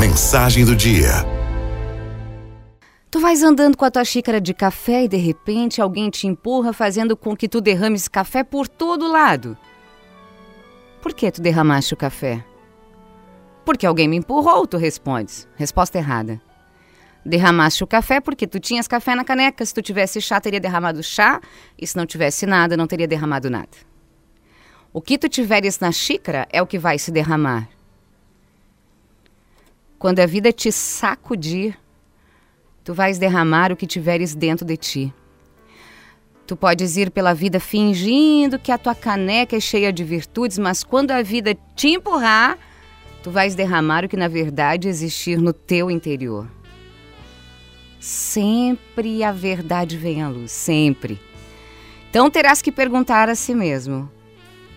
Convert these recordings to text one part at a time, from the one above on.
Mensagem do dia. Tu vais andando com a tua xícara de café e de repente alguém te empurra fazendo com que tu derrames café por todo lado. Por que tu derramaste o café? Porque alguém me empurrou, tu respondes. Resposta errada. Derramaste o café porque tu tinhas café na caneca. Se tu tivesse chá, teria derramado chá. E se não tivesse nada, não teria derramado nada. O que tu tiveres na xícara é o que vai se derramar. Quando a vida te sacudir, tu vais derramar o que tiveres dentro de ti. Tu podes ir pela vida fingindo que a tua caneca é cheia de virtudes, mas quando a vida te empurrar, tu vais derramar o que na verdade existir no teu interior. Sempre a verdade vem à luz, sempre. Então terás que perguntar a si mesmo: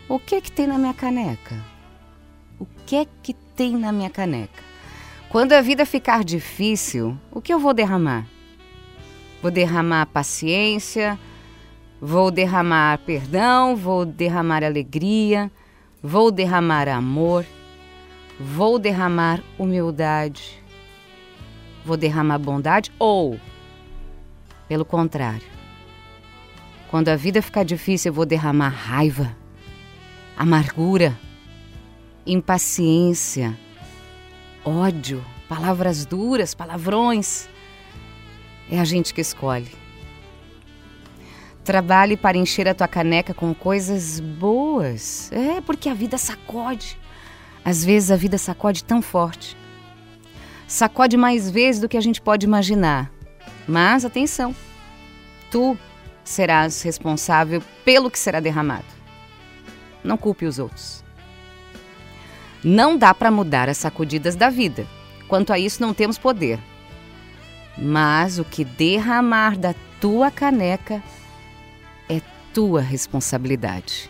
o que é que tem na minha caneca? O que é que tem na minha caneca? Quando a vida ficar difícil, o que eu vou derramar? Vou derramar paciência, vou derramar perdão, vou derramar alegria, vou derramar amor, vou derramar humildade, vou derramar bondade ou, pelo contrário, quando a vida ficar difícil, eu vou derramar raiva, amargura, impaciência, ódio, palavras duras, palavrões. É a gente que escolhe. Trabalhe para encher a tua caneca com coisas boas. É, porque a vida sacode. Às vezes a vida sacode tão forte. Sacode mais vezes do que a gente pode imaginar. Mas atenção, tu serás responsável pelo que será derramado. Não culpe os outros. Não dá para mudar as sacudidas da vida. Quanto a isso, não temos poder. Mas o que derramar da tua caneca é tua responsabilidade.